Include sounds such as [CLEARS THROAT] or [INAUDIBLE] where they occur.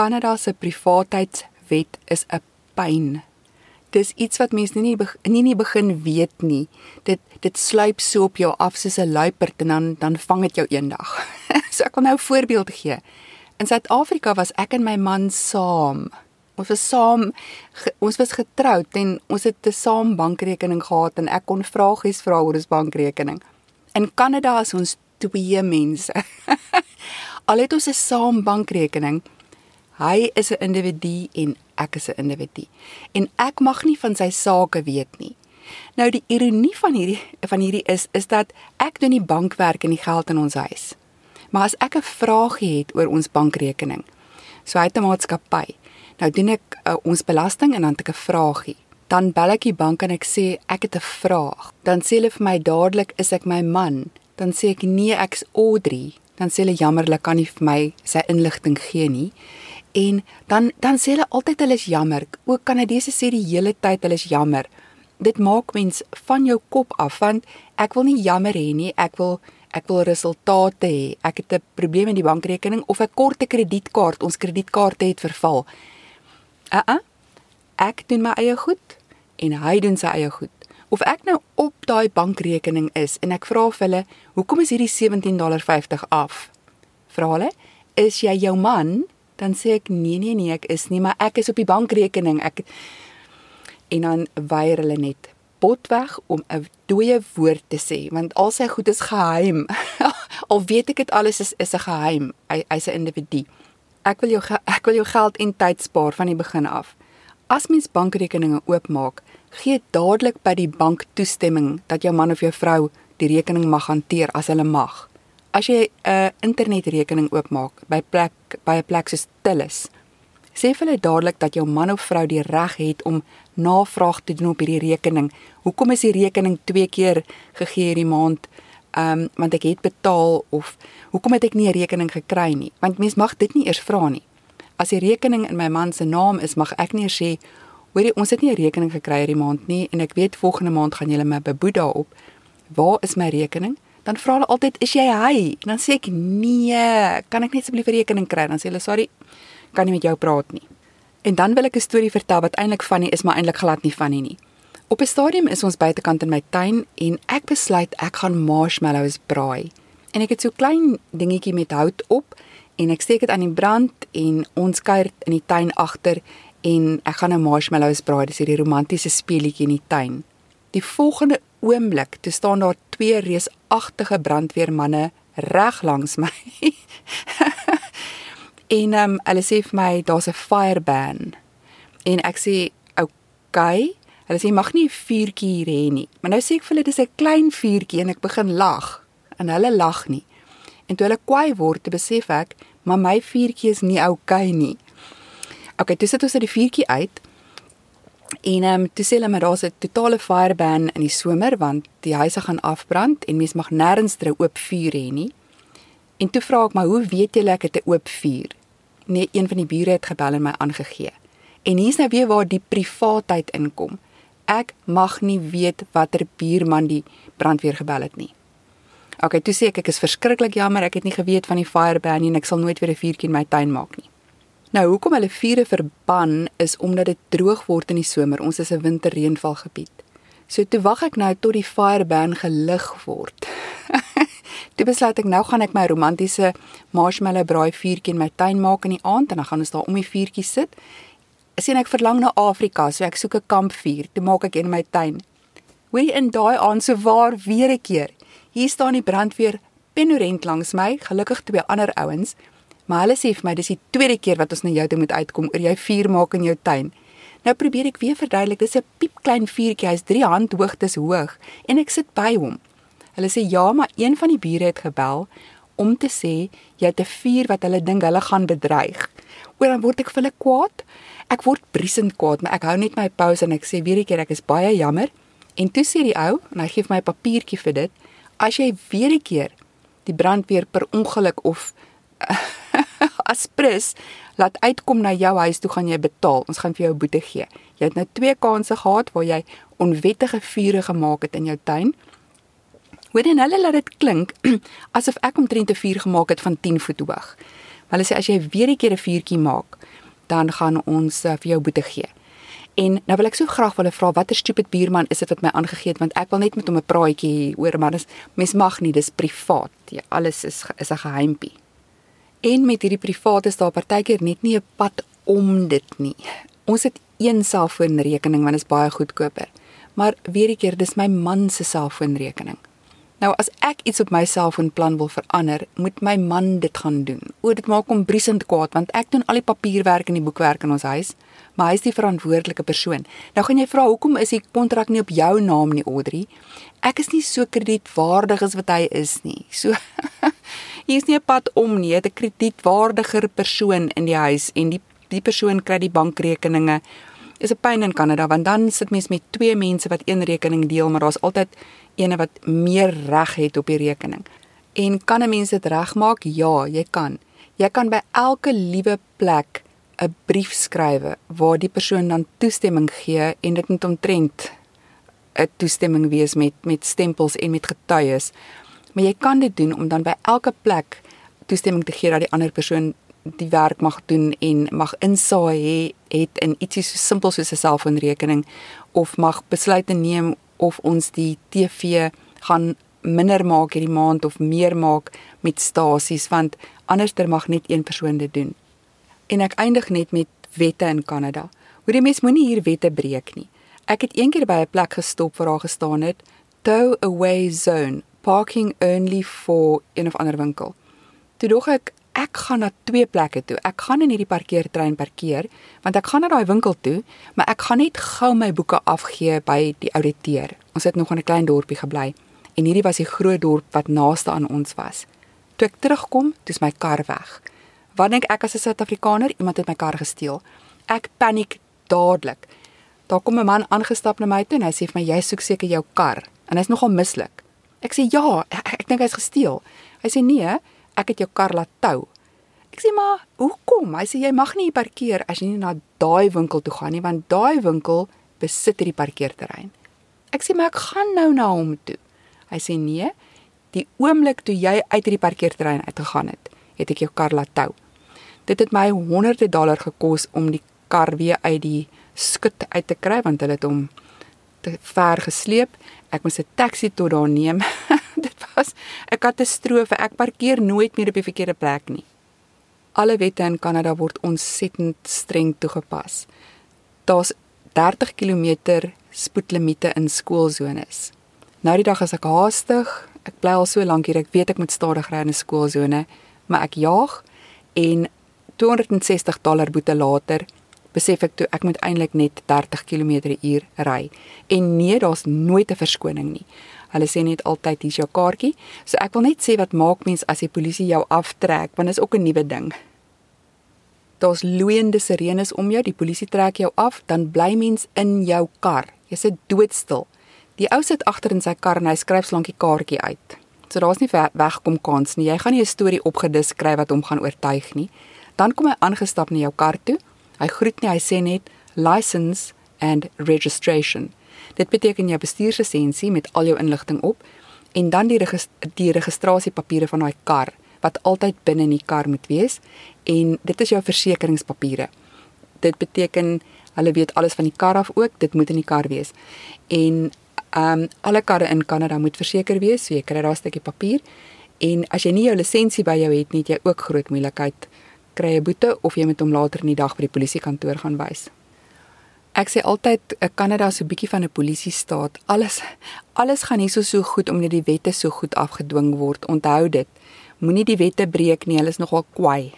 Kanada se privaatheidswet is 'n pyn. Dis iets wat mense nie nie nie begin weet nie. Dit dit sluip so op jou af soos 'n luiperd en dan dan vang dit jou eendag. [LAUGHS] so ek wil nou 'n voorbeeld gee. In Suid-Afrika was ek en my man saam. Ons was saam ons was getroud en ons het 'n saam bankrekening gehad en ek kon vragies vra oor ons bankrekening. In Kanada is ons twee mense. [LAUGHS] Al het ons 'n saam bankrekening, hy is 'n individu en ek is 'n individu en ek mag nie van sy sake weet nie. Nou die ironie van hierdie van hierdie is is dat ek doen die bankwerk en die geld in ons huis. Maar as ek 'n vraagie het oor ons bankrekening, so hy het 'n maatskappy. Nou doen ek uh, ons belasting en dan het ek 'n vraagie. Dan bel ek die bank en ek sê ek het 'n vraag. Dan sê hulle vir my dadelik is ek my man. Dan sê ek nee, ek's Audrey. Dan sê hulle jammer, hulle kan nie vir my sy inligting gee nie. En dan dan sê hulle altyd hulle is jammer. Ook Kanadese sê die hele tyd hulle is jammer. Dit maak mens van jou kop af want ek wil nie jammer hê nie. Ek wil ek wil resultate hê. Ek het 'n probleem met die bankrekening of 'n korte kredietkaart. Ons kredietkaarte het verval. Uh uh. Ek doen my eie goed en hy doen sy eie goed. Of ek nou op daai bankrekening is en ek vra vir hulle, "Hoekom is hierdie $17.50 af?" Vra hulle, "Is jy jou man?" Dan sê ek nee nee nee ek is nie maar ek is op die bankrekening. Ek en dan weier hulle net potweg om 'n dooie woord te sê want al sy goed is geheim. [LAUGHS] Al weet ek dit alles is is 'n geheim. Hy hy's 'n individu. Ek wil jou ek wil jou geld en tyd spaar van die begin af. As mens bankrekeninge oopmaak gee dadelik by die bank toestemming dat jou man of jou vrou die rekening mag hanteer as hulle mag as jy 'n internetrekening oopmaak by plek by 'n plek soos Tillis, sê vir hulle dadelik dat jou man of vrou die reg het om navraag te doen op hierdie rekening. Hoekom is die rekening twee keer gegee hierdie maand? Ehm um, want ek het betaal of hoekom het ek nie 'n rekening gekry nie? Want mens mag dit nie eers vra nie. As die rekening in my man se naam is, mag ek nie sê, "Hoorie, ons het nie 'n rekening gekry hierdie maand nie en ek weet volgende maand gaan julle my beboet daarop. Waar is my rekening?" Dan vra hulle altyd is jy hy? En dan sê ek nee, kan ek net asseblief 'n rekening kry? Dan sê hulle sorry, kan nie met jou praat nie. En dan wil ek 'n storie vertel wat eintlik van nie is, maar eintlik glad nie van nie. Op 'n stadium is ons buitekant in my tuin en ek besluit ek gaan marshmallows braai. En ek het so klein dingetjie met hout op en ek steek dit aan die brand en ons kuier in die tuin agter en ek gaan nou marshmallows braai. Dis hierdie romantiese speelietjie in die tuin. Die volgende oomblik, toe staan daar twee reusagtige brandweermanne reg langs my. [LAUGHS] en um, hulle sê vir my daar's 'n fire ban. En ek sê. Okay. Hulle sê, "Mag nie 'n vuurtjie hier hê nie." Maar nou sê ek vir hulle dis 'n klein vuurtjie en ek begin lag. En hulle lag nie. En toe hulle kwaai word, besef ek, "Maar my vuurtjie is nie oukei okay nie." Okay, toe sit ons uit die vuurtjie uit. En ehm um, toe sê hulle maar daar's 'n totale fire ban in die somer want die huise gaan afbrand en mens mag nêrens dre oop vuur hê nie. En toe vra ek maar hoe weet julle ek het 'n oop vuur? Nee, een van die bure het gebel en my aangegee. En hier's nou weer waar die privaatheid inkom. Ek mag nie weet watter buurman die brandweer gebel het nie. OK, toe sê ek ek is verskriklik jammer, ek het nie geweet van die fire ban nie en ek sal nooit weer 'n vuurtjie in my tuin maak nie. Nou hoekom hulle vure verban is omdat dit droog word in die somer. Ons is 'n winterreënvalgebied. So toe wag ek nou tot die fireban gelig word. [LAUGHS] toe besluit ek nou gaan ek my romantiese marshmallow braai vuurtjie in my tuin maak in die aand en dan gaan ons daar om die vuurtjie sit. Sien ek verlang na Afrika, so ek soek 'n kampvuur. Toe maak ek een in my tuin. Hoe in daai aand so waar weer 'n keer. Hier staan die brandweer penorent langs my, gelukkig twee ander ouens. Maar hulle sê vir my dis die tweede keer wat ons na jou toe moet uitkom oor jy vuur maak in jou tuin. Nou probeer ek weer verduidelik, dis 'n piepklein vuurtjie, hy's 3 handhoogtes hoog en ek sit by hom. Hulle sê ja, maar een van die bure het gebel om te sê jy het 'n vuur wat hulle dink hulle gaan bedreig. Oor dan word ek vir hulle kwaad. Ek word briesend kwaad, maar ek hou net my pause en ek sê weer 'n keer ek is baie jammer. En toe sê die ou, en hy gee my 'n papiertjie vir dit, as jy weer 'n keer die brandweer per ongeluk of [LAUGHS] [LAUGHS] as prins laat uitkom na jou huis toe gaan jy betaal. Ons gaan vir jou 'n boete gee. Jy het nou twee kansse gehad waar jy onwettige vure gemaak het in jou tuin. Hoor en hulle laat dit klink [CLEARS THROAT] asof ek omtrent 'n vuur gemaak het van 10 voet hoog. Hulle sê as jy weer 'n keer 'n vuurtjie maak, dan gaan ons uh, vir jou boete gee. En nou wil ek so graag wil vra watter stupid buurman is dit wat my aangegee het want ek wil net met hom 'n praatjie oor maar dis mens mag nie dis privaat. Ja, alles is is 'n geheimpie. En met hierdie privaat is daar partykeer net nie 'n pad om dit nie. Ons het een selfoonrekening want dit is baie goedkoper. Maar weer 'n keer dis my man se selfoonrekening. Nou as ek iets op my selfoonplan wil verander, moet my man dit gaan doen. O, dit maak hom briesend kwaad want ek doen al die papierwerk en die boekwerk in ons huis, maar hy is die verantwoordelike persoon. Nou gaan jy vra hoekom is die kontrak nie op jou naam nie, Audrey? Ek is nie so kredietwaardig as wat hy is nie. So [LAUGHS] hier is nie 'n pad om nie. Jy het 'n kredietwaardiger persoon in die huis en die die persoon kry die bankrekeninge. Is 'n pyn in Kanada want dan sit mens met twee mense wat een rekening deel, maar daar's altyd ene wat meer reg het op die rekening. En kan 'n mens dit regmaak? Ja, jy kan. Jy kan by elke liewe plek 'n brief skrywe waar die persoon dan toestemming gee en dit moet omtrent 'n toestemming wees met met stempels en met getuies. Maar jy kan dit doen om dan by elke plek toestemming te gee dat die ander persoon die werk mag doen en mag insaai hê het in ietsie so simpel soos 'n selfoonrekening of mag besluite neem of ons die TV gaan minder maak hierdie maand of meer maak met stasies want anderster mag net een persoon dit doen. En ek eindig net met wette in Kanada. Hoe die mens moenie hier wette breek nie. Ek het eendag by 'n plek gestop waar daar gestaan het tow away zone, parking only for een of ander winkel. Toe dog ek ek gaan na twee plekke toe. Ek gaan in hierdie parkeertrein parkeer want ek gaan na daai winkel toe, maar ek gaan net gou my boeke afgee by die ouditeur. Ons het nog in 'n klein dorpie gebly en hierdie was die groot dorp wat naaste aan ons was. Toe ek terugkom, dis my kar weg. Wat dink ek as 'n Suid-Afrikaner, iemand het my kar gesteel. Ek paniek dadelik. Daar kom 'n man aangestap na my toe en hy sê vir my jy soek seker jou kar en hy's nogal mislik. Ek sê ja, ek, ek dink hy's gesteel. Hy sê nee, ek het jou kar laat tou. Ek sê maar, hoekom? Hy sê jy mag nie parkeer as jy nie na daai winkel toe gaan nie, want daai winkel besit hierdie parkeerterrein. Ek sê maar ek gaan nou na hom toe. Hy sê nee, die oomblik toe jy uit hierdie parkeerterrein uitgegaan het, het ek jou kar laat tou. Dit het my honderde dollar gekos om die kar weer uit die skut uit te kry want hulle het hom te ver gesleep. Ek moes 'n taxi tot daar neem. [LAUGHS] dit was 'n katastrofe. Ek parkeer nooit meer op die verkeerde plek nie. Alle wette in Kanada word ontsettend streng toegepas. Daar's 30 km spoedlimiete in skoolzones. Nou die dag as ek haastig, ek bly al so lank hier, ek weet ek moet stadig ry in 'n skoolzone, maar ek jaag en 260 dollar boete later besef ek toe ek moet eintlik net 30 km/h ry. En nee, daar's nooit 'n verskoning nie. Hulle sê net altyd hier's jou kaartjie. So ek wil net sê wat maak mens as die polisie jou aftrek, want dit is ook 'n nuwe ding. Daar's loeiende sirenes om jou, die polisie trek jou af, dan bly mens in jou kar. Jy sit doodstil. Die ou sit agter in sy kar en hy skryf slankie kaartjie uit. So daar's nie wegkom kans nie. Jy gaan nie 'n storie opgedis kry wat hom gaan oortuig nie. Dan kom hy aangestap na jou kar toe. Hy groet nie, hy sê net license and registration. Dit beteken jy bestuurslisensie met al jou inligting op en dan die regist die registrasiepapiere van daai kar wat altyd binne in die kar moet wees en dit is jou versekeringspapiere. Dit beteken hulle weet alles van die kar af ook, dit moet in die kar wees. En ehm um, alle karre in Kanada moet verseker wees, so jy kry daar 'n stukkie papier en as jy nie jou lisensie by jou het nie, het jy ook groot moeilikheid kry 'n boete of jy moet hom later in die dag by die polisiekantoor gaan wys. Ek sê altyd Kanada so 'n bietjie van 'n polisiestaat. Alles alles gaan nie so so goed omdat die wette so goed afgedwing word. Onthou dit. Moenie die wette breek nie, hulle is nogal kwaai.